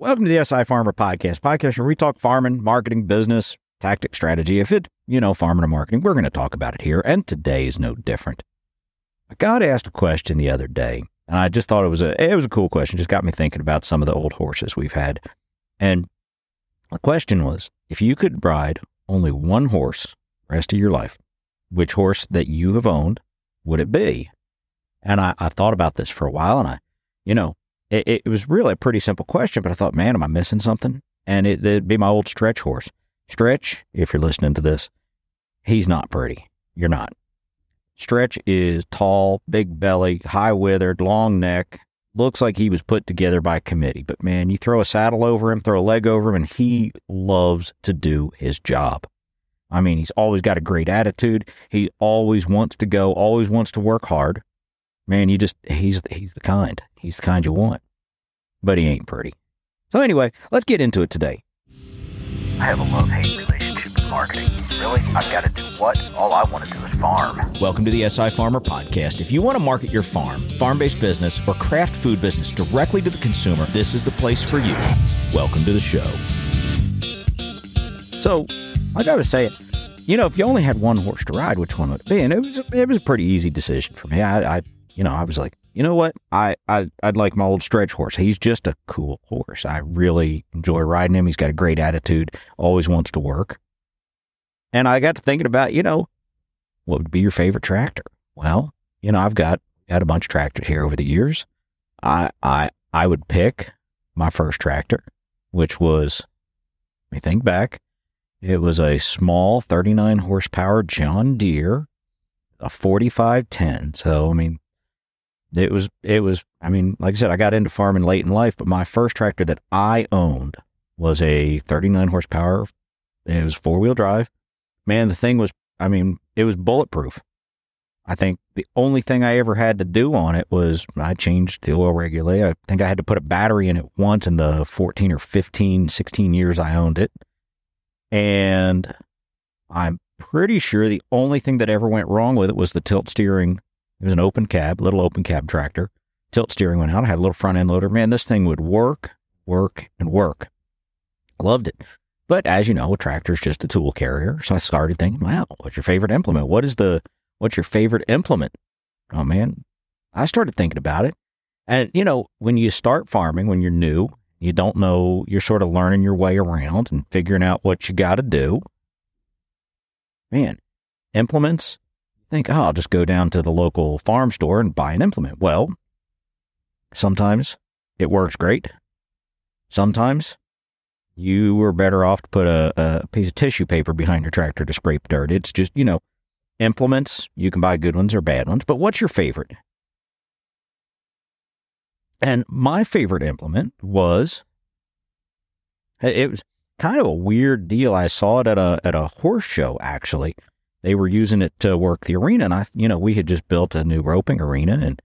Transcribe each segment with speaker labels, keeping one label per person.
Speaker 1: Welcome to the SI Farmer Podcast, podcast where we talk farming, marketing, business, tactic, strategy. If it, you know, farming and marketing, we're going to talk about it here. And today is no different. I got asked a question the other day, and I just thought it was a it was a cool question. Just got me thinking about some of the old horses we've had. And the question was, if you could ride only one horse rest of your life, which horse that you have owned would it be? And I, I thought about this for a while, and I, you know, it, it, was really a pretty simple question, but I thought, man, am I missing something? And it, it'd be my old stretch horse. Stretch, if you're listening to this, he's not pretty. You're not. Stretch is tall, big belly, high withered, long neck. Looks like he was put together by committee. But man, you throw a saddle over him, throw a leg over him, and he loves to do his job. I mean, he's always got a great attitude. He always wants to go, always wants to work hard. Man, you just, he's, he's the kind. He's the kind you want. But he ain't pretty. So anyway, let's get into it today.
Speaker 2: I have a love hate relationship with marketing. Really? I've got to do what? All I want to do is farm.
Speaker 3: Welcome to the SI Farmer Podcast. If you want to market your farm, farm based business, or craft food business directly to the consumer, this is the place for you. Welcome to the show.
Speaker 1: So, I got to say it. You know, if you only had one horse to ride, which one would it be? And it was it was a pretty easy decision for me. I, I you know, I was like, you know what? I, I I'd like my old stretch horse. He's just a cool horse. I really enjoy riding him. He's got a great attitude. Always wants to work. And I got to thinking about, you know, what would be your favorite tractor? Well, you know, I've got had a bunch of tractors here over the years. I I I would pick my first tractor, which was let me think back. It was a small 39 horsepower John Deere, a 4510. So, I mean, it was, it was, I mean, like I said, I got into farming late in life, but my first tractor that I owned was a 39 horsepower. It was four wheel drive. Man, the thing was, I mean, it was bulletproof. I think the only thing I ever had to do on it was I changed the oil regularly. I think I had to put a battery in it once in the 14 or 15, 16 years I owned it. And I'm pretty sure the only thing that ever went wrong with it was the tilt steering it was an open cab, little open cab tractor. Tilt steering went out. I had a little front end loader. Man, this thing would work, work, and work. Loved it. But as you know, a tractor is just a tool carrier. So I started thinking, wow, what's your favorite implement? What is the, what's your favorite implement? Oh man, I started thinking about it. And you know, when you start farming, when you're new, you don't know, you're sort of learning your way around and figuring out what you got to do. Man, implements think, oh, I'll just go down to the local farm store and buy an implement. Well, sometimes it works great. Sometimes you were better off to put a, a piece of tissue paper behind your tractor to scrape dirt. It's just, you know, implements. You can buy good ones or bad ones, but what's your favorite? And my favorite implement was it was kind of a weird deal. I saw it at a at a horse show actually they were using it to work the arena. And I, you know, we had just built a new roping arena and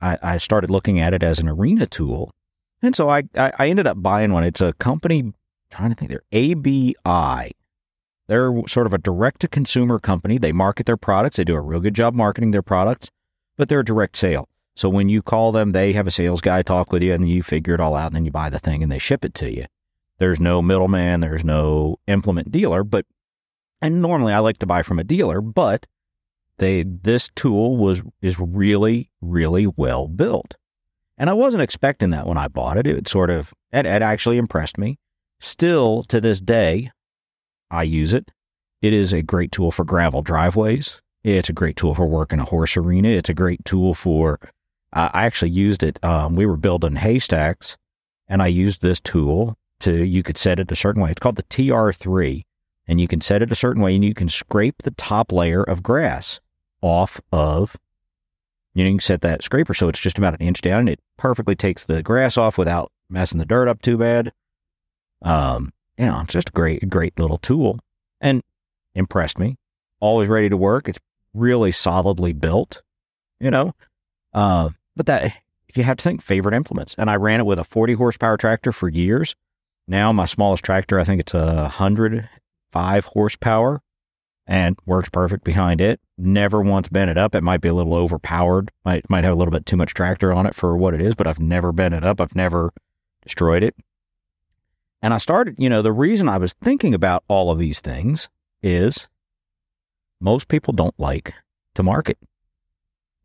Speaker 1: I, I started looking at it as an arena tool. And so I, I, ended up buying one. It's a company, I'm trying to think, they're ABI. They're sort of a direct to consumer company. They market their products. They do a real good job marketing their products, but they're a direct sale. So when you call them, they have a sales guy talk with you and you figure it all out and then you buy the thing and they ship it to you. There's no middleman. There's no implement dealer, but and normally I like to buy from a dealer, but they this tool was is really really well built. And I wasn't expecting that when I bought it. It sort of it, it actually impressed me. Still to this day, I use it. It is a great tool for gravel driveways. It's a great tool for working a horse arena. It's a great tool for. I actually used it. Um, we were building haystacks, and I used this tool to. You could set it a certain way. It's called the TR3, and you can set it a certain way and you can scrape the top layer of grass off of you know you can set that scraper so it's just about an inch down and it perfectly takes the grass off without messing the dirt up too bad. Um you know it's just a great great little tool and impressed me. Always ready to work. It's really solidly built you know? Uh but that if you have to think favorite implements. And i ran it with a 40 horsepower tractor for years. Now my smallest tractor i think it's a hundred five horsepower and works perfect behind it. Never once bent it up. It might be a little overpowered. Might might have a little bit too much tractor on it for what it is, but I've never bent it up. I've never destroyed it. And I started, you know, the reason I was thinking about all of these things is most people don't like to market.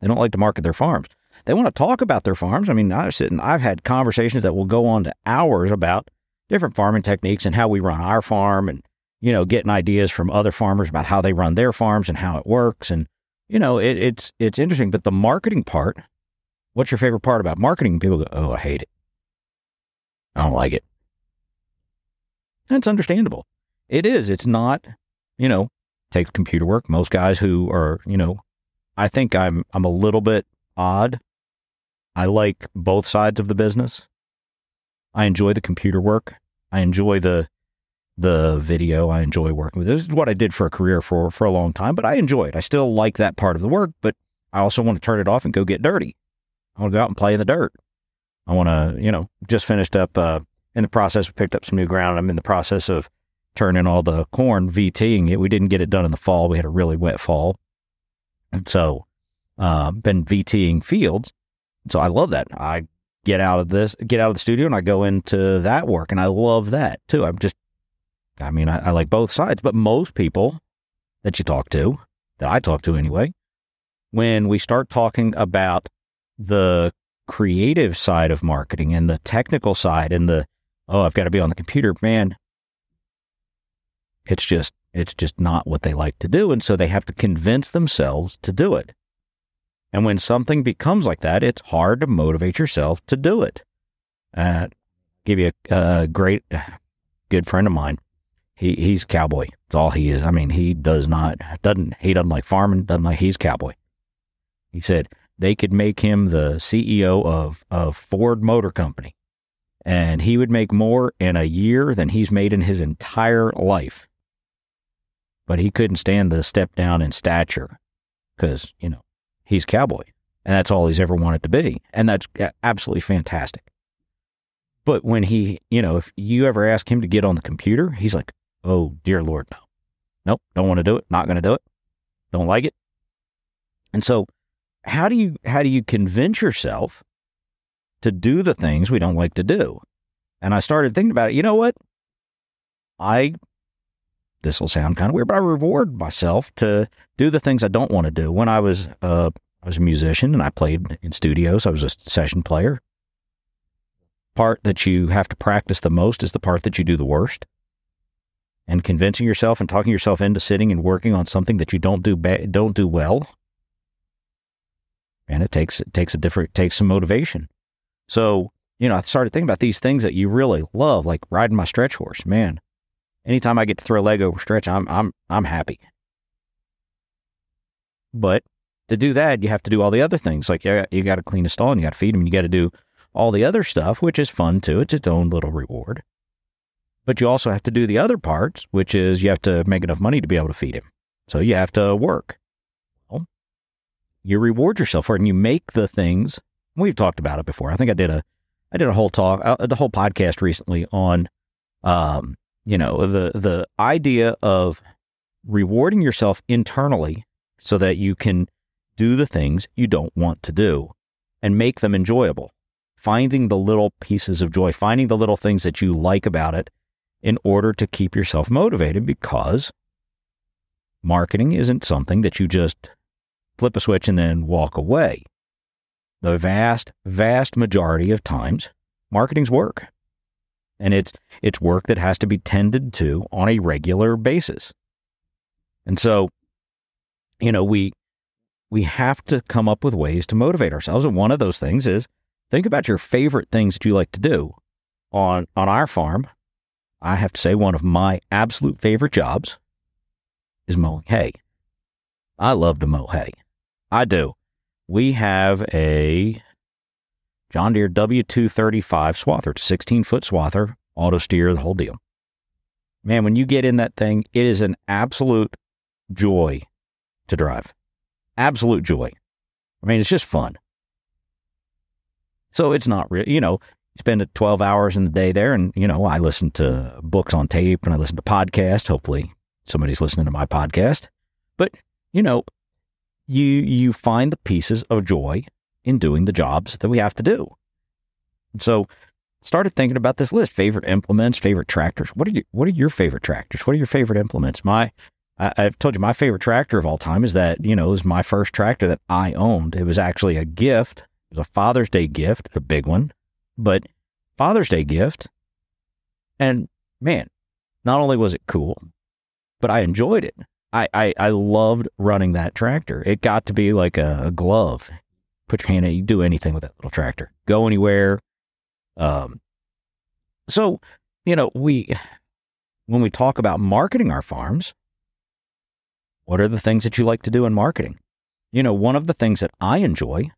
Speaker 1: They don't like to market their farms. They want to talk about their farms. I mean, I sit and I've had conversations that will go on to hours about different farming techniques and how we run our farm and, you know, getting ideas from other farmers about how they run their farms and how it works. And, you know, it, it's, it's interesting. But the marketing part, what's your favorite part about marketing? People go, oh, I hate it. I don't like it. That's understandable. It is. It's not, you know, takes computer work. Most guys who are, you know, I think I'm I'm a little bit odd. I like both sides of the business. I enjoy the computer work. I enjoy the the video. I enjoy working with. This is what I did for a career for for a long time, but I enjoy it. I still like that part of the work, but I also want to turn it off and go get dirty. I want to go out and play in the dirt. I want to, you know, just finished up uh, in the process. We picked up some new ground. I'm in the process of turning all the corn VTing it. We didn't get it done in the fall. We had a really wet fall, and so uh, been VTing fields. So I love that. I get out of this, get out of the studio, and I go into that work, and I love that too. I'm just, I mean, I, I like both sides, but most people that you talk to, that I talk to anyway, when we start talking about the creative side of marketing and the technical side and the oh i've got to be on the computer man it's just it's just not what they like to do and so they have to convince themselves to do it. And when something becomes like that it's hard to motivate yourself to do it. Uh, give you a, a great good friend of mine he he's cowboy that's all he is i mean he does not doesn't he doesn't like farming doesn't like he's cowboy he said they could make him the CEO of, of Ford Motor Company. And he would make more in a year than he's made in his entire life. But he couldn't stand the step down in stature because, you know, he's cowboy. And that's all he's ever wanted to be. And that's absolutely fantastic. But when he, you know, if you ever ask him to get on the computer, he's like, oh, dear Lord, no. Nope, don't want to do it. Not going to do it. Don't like it. And so how do you how do you convince yourself to do the things we don't like to do? And I started thinking about it. You know what? I this will sound kind of weird, but I reward myself to do the things I don't want to do. When I was uh, I was a musician and I played in studios, I was a session player. Part that you have to practice the most is the part that you do the worst. And convincing yourself and talking yourself into sitting and working on something that you don't do ba- don't do well and it takes it takes a different takes some motivation. So you know, I started thinking about these things that you really love, like riding my stretch horse. Man, anytime I get to throw a leg over stretch, I'm I'm I'm happy. But to do that, you have to do all the other things. Like you, you got to clean a stall and you got to feed them. You got to do all the other stuff, which is fun too. It's its own little reward. But you also have to do the other parts, which is you have to make enough money to be able to feed him. So you have to work you reward yourself for it and you make the things. We've talked about it before. I think I did a, I did a whole talk, uh, the whole podcast recently on, um, you know, the the idea of rewarding yourself internally so that you can do the things you don't want to do and make them enjoyable. Finding the little pieces of joy, finding the little things that you like about it in order to keep yourself motivated because marketing isn't something that you just flip a switch and then walk away. The vast, vast majority of times, marketing's work. And it's it's work that has to be tended to on a regular basis. And so, you know, we we have to come up with ways to motivate ourselves. And one of those things is think about your favorite things that you like to do. On on our farm, I have to say one of my absolute favorite jobs is mowing hay. I love to mow hay. I do. We have a John Deere W235 swather. It's a 16 foot swather, auto steer, the whole deal. Man, when you get in that thing, it is an absolute joy to drive. Absolute joy. I mean, it's just fun. So it's not real, you know, spend 12 hours in the day there. And, you know, I listen to books on tape and I listen to podcasts. Hopefully somebody's listening to my podcast. But, you know, you you find the pieces of joy in doing the jobs that we have to do. So started thinking about this list: favorite implements, favorite tractors. What are your What are your favorite tractors? What are your favorite implements? My I, have told you my favorite tractor of all time is that you know it was my first tractor that I owned. It was actually a gift. It was a Father's Day gift, a big one, but Father's Day gift. And man, not only was it cool, but I enjoyed it. I, I, I loved running that tractor. It got to be like a, a glove. Put your hand in, you do anything with that little tractor. Go anywhere. Um, so, you know, we, when we talk about marketing our farms, what are the things that you like to do in marketing? You know, one of the things that I enjoy,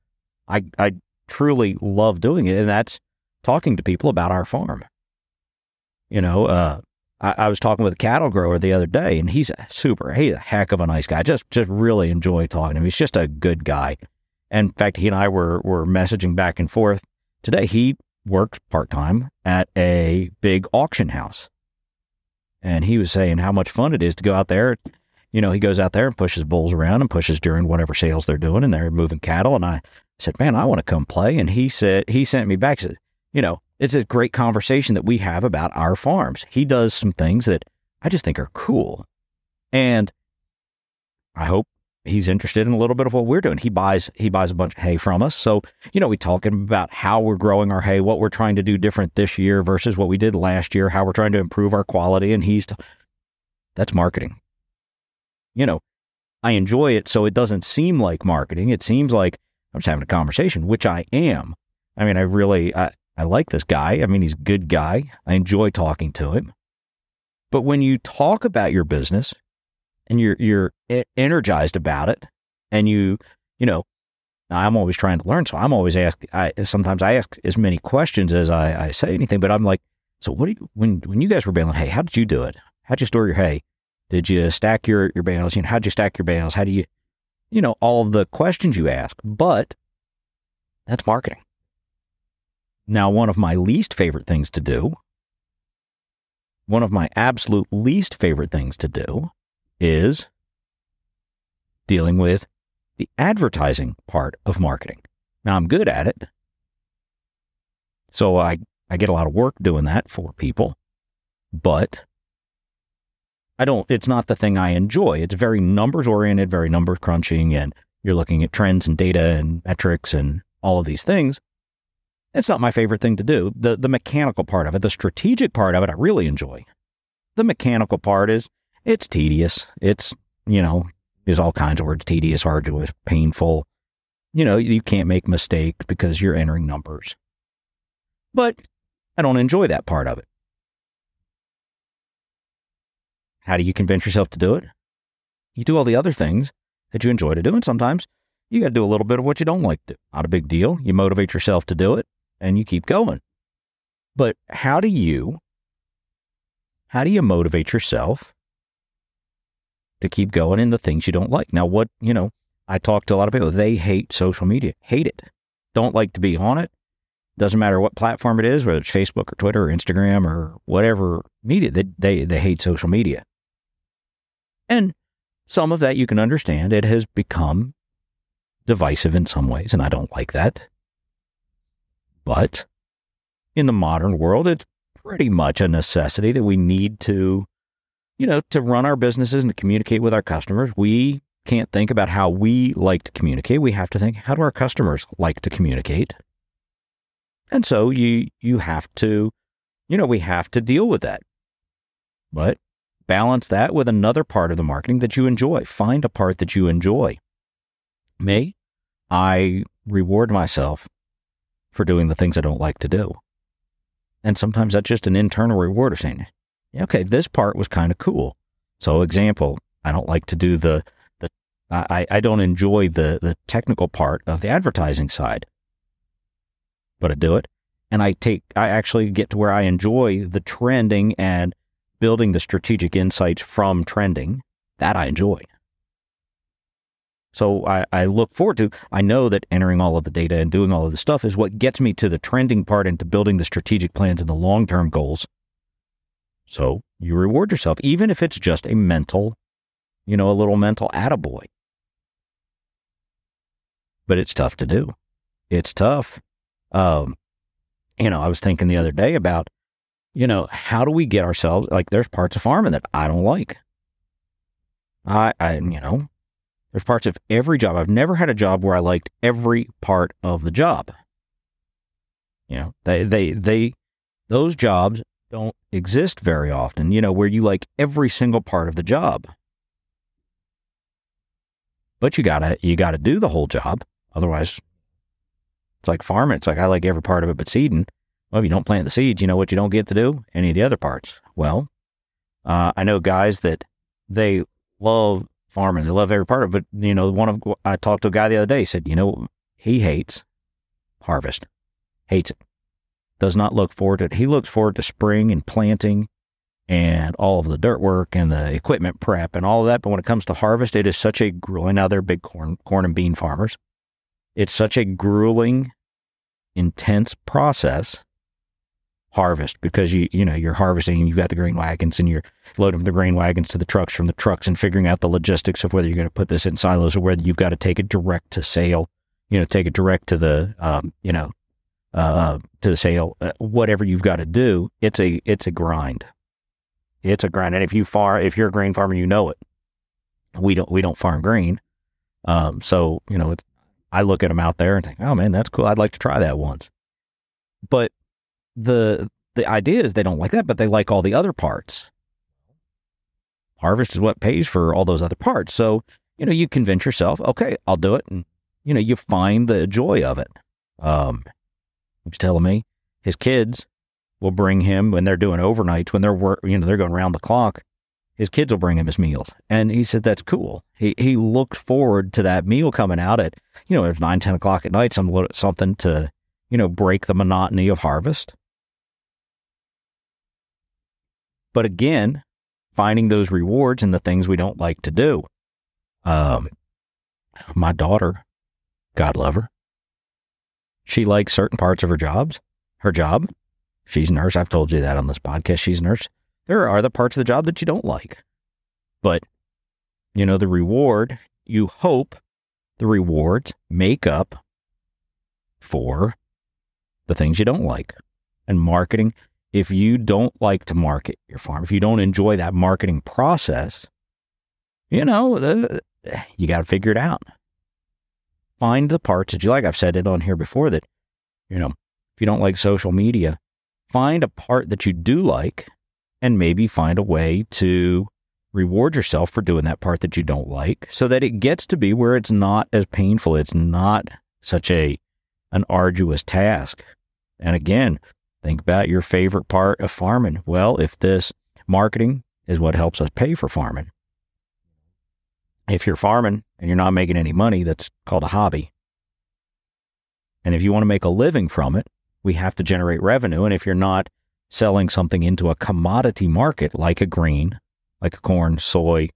Speaker 1: I, I truly love doing it, and that's talking to people about our farm. You know, uh, I, I, was talking with a cattle grower the other day, and he's super, he's a heck of a nice guy. Just, just really enjoy talking to him. He's just a good guy. And in fact, he and I were were messaging back and forth today. He worked part time at a big auction house, and he was saying how much fun it is to go out there. You know, he goes out there and pushes bulls around and pushes during whatever sales they're doing, and they're moving cattle. And I said, "Man, I want to come play." And he said, he sent me back. Said, you know, it's a great conversation that we have about our farms. He does some things that I just think are cool. And I hope he's interested in a little bit of what we're doing. He buys he buys a bunch of hay from us. So, you know, we talking about how we're growing our hay, what we're trying to do different this year versus what we did last year, how we're trying to improve our quality and he's t- that's marketing. You know, I enjoy it so it doesn't seem like marketing. It seems like I'm just having a conversation, which I am. I mean, I really I, I like this guy. I mean, he's a good guy. I enjoy talking to him. But when you talk about your business and you're you're energized about it, and you you know, I'm always trying to learn, so I'm always ask. I sometimes I ask as many questions as I, I say anything. But I'm like, so what do you when when you guys were baling hay? How did you do it? How'd you store your hay? Did you stack your your bales? You know, how'd you stack your bales? How do you, you know, all of the questions you ask. But that's marketing. Now, one of my least favorite things to do, one of my absolute least favorite things to do is dealing with the advertising part of marketing. Now, I'm good at it. So I, I get a lot of work doing that for people, but I don't, it's not the thing I enjoy. It's very numbers oriented, very number crunching, and you're looking at trends and data and metrics and all of these things. It's not my favorite thing to do. The, the mechanical part of it, the strategic part of it, I really enjoy. The mechanical part is it's tedious. It's, you know, there's all kinds of words tedious, arduous, painful. You know, you can't make mistakes because you're entering numbers. But I don't enjoy that part of it. How do you convince yourself to do it? You do all the other things that you enjoy to do, and sometimes you got to do a little bit of what you don't like to do. Not a big deal. You motivate yourself to do it and you keep going. But how do you how do you motivate yourself to keep going in the things you don't like? Now what, you know, I talk to a lot of people, they hate social media. Hate it. Don't like to be on it. Doesn't matter what platform it is, whether it's Facebook or Twitter or Instagram or whatever media, they, they, they hate social media. And some of that you can understand. It has become divisive in some ways, and I don't like that. But in the modern world, it's pretty much a necessity that we need to, you know, to run our businesses and to communicate with our customers. We can't think about how we like to communicate. We have to think, how do our customers like to communicate? And so you you have to, you know, we have to deal with that. But balance that with another part of the marketing that you enjoy. Find a part that you enjoy. Me, I reward myself for doing the things I don't like to do. And sometimes that's just an internal reward of saying, okay, this part was kind of cool. So example, I don't like to do the, the, I, I don't enjoy the, the technical part of the advertising side, but I do it. And I take, I actually get to where I enjoy the trending and building the strategic insights from trending that I enjoy. So I, I, look forward to, I know that entering all of the data and doing all of the stuff is what gets me to the trending part and to building the strategic plans and the long term goals. So you reward yourself, even if it's just a mental, you know, a little mental attaboy. But it's tough to do. It's tough. Um, you know, I was thinking the other day about, you know, how do we get ourselves like there's parts of farming that I don't like. I, I, you know, there's parts of every job. I've never had a job where I liked every part of the job. You know, they, they, they, those jobs don't exist very often, you know, where you like every single part of the job. But you gotta, you gotta do the whole job. Otherwise, it's like farming. It's like I like every part of it but seeding. Well, if you don't plant the seeds, you know what you don't get to do? Any of the other parts. Well, uh, I know guys that they love farming. They love every part of it. But, you know, one of, I talked to a guy the other day, he said, you know, he hates harvest, hates it, does not look forward to it. He looks forward to spring and planting and all of the dirt work and the equipment prep and all of that. But when it comes to harvest, it is such a grueling, now they're big corn, corn and bean farmers. It's such a grueling, intense process harvest because you you know you're harvesting you've got the grain wagons and you're loading the grain wagons to the trucks from the trucks and figuring out the logistics of whether you're going to put this in silos or whether you've got to take it direct to sale you know take it direct to the um, you know uh, to the sale uh, whatever you've got to do it's a it's a grind. It's a grind. And if you far if you're a grain farmer you know it. We don't we don't farm grain um, so you know I look at them out there and think oh man that's cool. I'd like to try that once. But the the idea is they don't like that, but they like all the other parts. Harvest is what pays for all those other parts. So, you know, you convince yourself, okay, I'll do it. And, you know, you find the joy of it. Um, he's telling me his kids will bring him when they're doing overnights, when they're work, you know, they're going around the clock. His kids will bring him his meals. And he said, that's cool. He, he looked forward to that meal coming out at, you know, it's nine, 10 o'clock at night, some, something to, you know, break the monotony of harvest But again, finding those rewards in the things we don't like to do. Um, my daughter, God love her, she likes certain parts of her jobs, her job. She's a nurse. I've told you that on this podcast. She's a nurse. There are the parts of the job that you don't like. But, you know, the reward, you hope the rewards make up for the things you don't like. And marketing if you don't like to market your farm, if you don't enjoy that marketing process, you know, you got to figure it out. Find the parts that you like. I've said it on here before that, you know, if you don't like social media, find a part that you do like and maybe find a way to reward yourself for doing that part that you don't like so that it gets to be where it's not as painful. It's not such a an arduous task. And again, Think about your favorite part of farming. Well, if this marketing is what helps us pay for farming, if you're farming and you're not making any money, that's called a hobby. And if you want to make a living from it, we have to generate revenue. And if you're not selling something into a commodity market like a grain, like a corn, soy,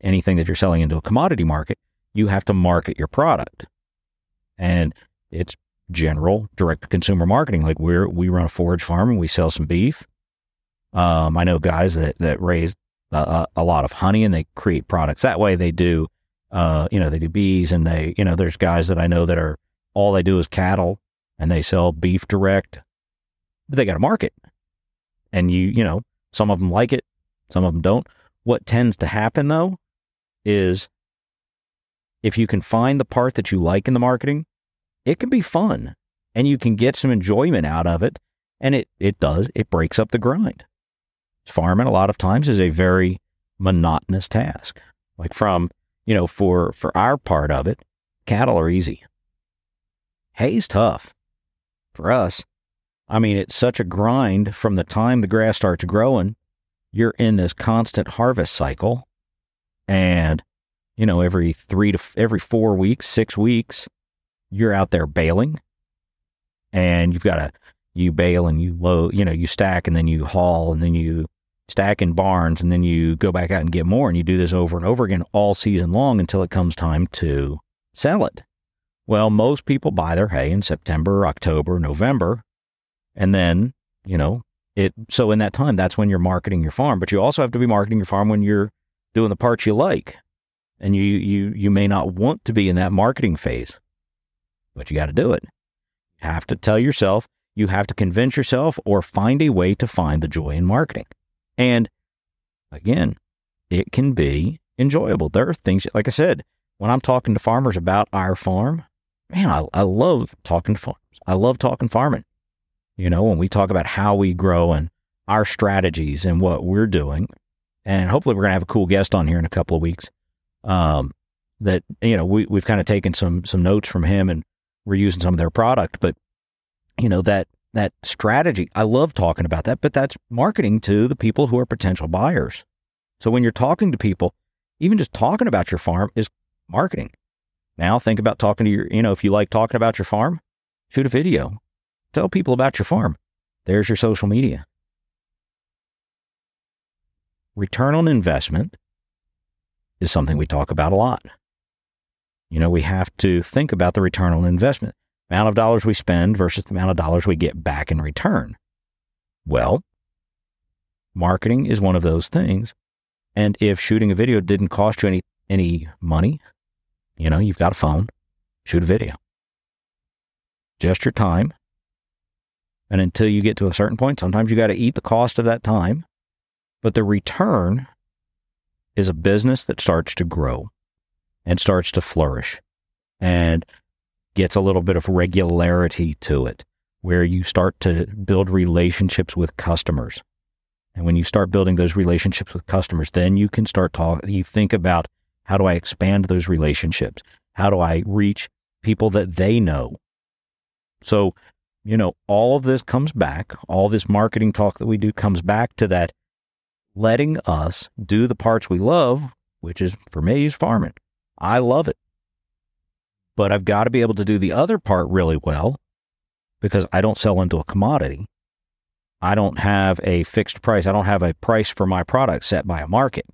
Speaker 1: anything that you're selling into a commodity market, you have to market your product. And it's general direct to consumer marketing. Like we're we run a forage farm and we sell some beef. Um, I know guys that that raise a, a, lot of honey and they create products that way. They do, uh, you know, they do bees and they, you know, there's guys that I know that are all they do is cattle and they sell beef direct, but they got a market. And you, you know, some of them like it, some of them don't. What tends to happen though is if you can find the part that you like in the marketing it can be fun and you can get some enjoyment out of it. And it, it does, it breaks up the grind. Farming a lot of times is a very monotonous task. Like from, you know, for, for our part of it, cattle are easy. Hay's tough. For us, I mean, it's such a grind from the time the grass starts growing. You're in this constant harvest cycle. And, you know, every three to every four weeks, six weeks, you're out there baling and you've got to you bale and you load you know you stack and then you haul and then you stack in barns and then you go back out and get more and you do this over and over again all season long until it comes time to sell it. Well most people buy their hay in september october november and then you know it so in that time that's when you're marketing your farm but you also have to be marketing your farm when you're doing the parts you like and you you you may not want to be in that marketing phase but you got to do it. You have to tell yourself, you have to convince yourself or find a way to find the joy in marketing. And again, it can be enjoyable. There are things, like I said, when I'm talking to farmers about our farm, man, I, I love talking to farmers. I love talking farming. You know, when we talk about how we grow and our strategies and what we're doing, and hopefully we're going to have a cool guest on here in a couple of weeks. Um, that you know we we've kind of taken some some notes from him and we're using some of their product, but you know that that strategy. I love talking about that, but that's marketing to the people who are potential buyers. So when you're talking to people, even just talking about your farm is marketing. Now think about talking to your, you know, if you like talking about your farm, shoot a video. Tell people about your farm. There's your social media. Return on investment is something we talk about a lot. You know, we have to think about the return on investment amount of dollars we spend versus the amount of dollars we get back in return. Well, marketing is one of those things. And if shooting a video didn't cost you any, any money, you know, you've got a phone, shoot a video. Just your time. And until you get to a certain point, sometimes you got to eat the cost of that time. But the return is a business that starts to grow and starts to flourish. And gets a little bit of regularity to it, where you start to build relationships with customers. And when you start building those relationships with customers, then you can start talking. You think about how do I expand those relationships? How do I reach people that they know? So, you know, all of this comes back, all this marketing talk that we do comes back to that letting us do the parts we love, which is for me is farming. I love it but I've got to be able to do the other part really well because I don't sell into a commodity. I don't have a fixed price. I don't have a price for my product set by a market.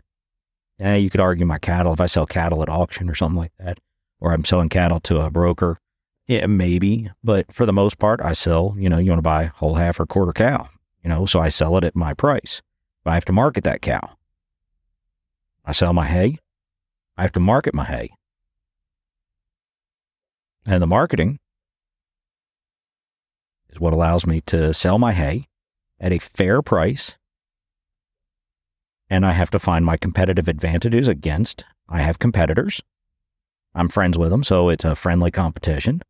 Speaker 1: Eh, you could argue my cattle, if I sell cattle at auction or something like that, or I'm selling cattle to a broker, yeah, maybe. But for the most part, I sell, you know, you want to buy a whole half or quarter cow, you know, so I sell it at my price. But I have to market that cow. I sell my hay. I have to market my hay and the marketing is what allows me to sell my hay at a fair price. And I have to find my competitive advantages against. I have competitors. I'm friends with them, so it's a friendly competition.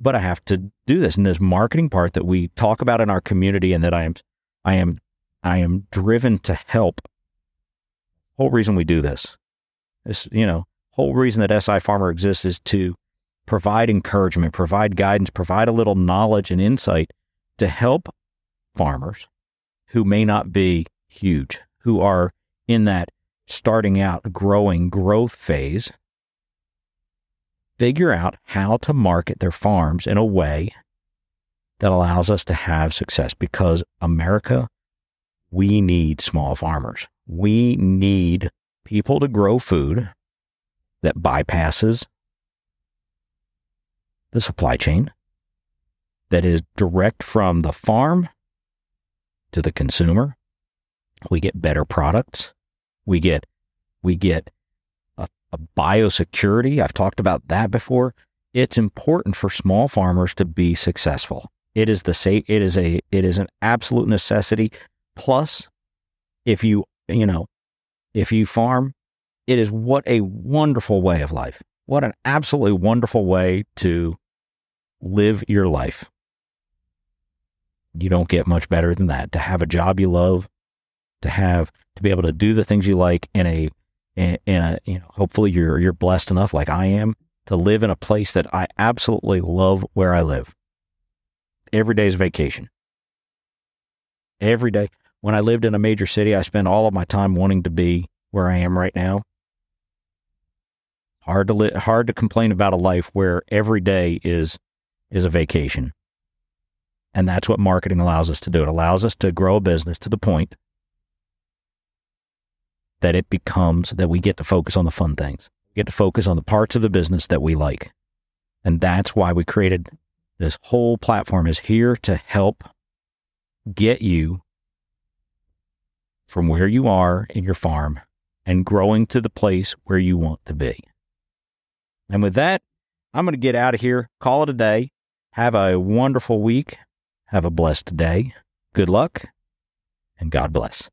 Speaker 1: But I have to do this. And this marketing part that we talk about in our community and that I am I am I am driven to help. Whole reason we do this. This, you know, whole reason that SI Farmer exists is to provide encouragement, provide guidance, provide a little knowledge and insight to help farmers who may not be huge, who are in that starting out growing growth phase, figure out how to market their farms in a way that allows us to have success because America, we need small farmers. We need people to grow food that bypasses the supply chain that is direct from the farm to the consumer. We get better products. We get we get a, a biosecurity. I've talked about that before. It's important for small farmers to be successful. It is the safe. It is a. It is an absolute necessity. Plus, if you you know, if you farm, it is what a wonderful way of life. What an absolutely wonderful way to live your life. You don't get much better than that. To have a job you love, to have to be able to do the things you like in a in, in a you know hopefully you're you're blessed enough like I am to live in a place that I absolutely love where I live. Every day is vacation. Every day. When I lived in a major city, I spent all of my time wanting to be where I am right now. Hard to li- hard to complain about a life where every day is is a vacation. And that's what marketing allows us to do. It allows us to grow a business to the point that it becomes that we get to focus on the fun things. Get to focus on the parts of the business that we like. And that's why we created this whole platform is here to help get you from where you are in your farm and growing to the place where you want to be. And with that, I'm going to get out of here, call it a day. Have a wonderful week. Have a blessed day. Good luck, and God bless.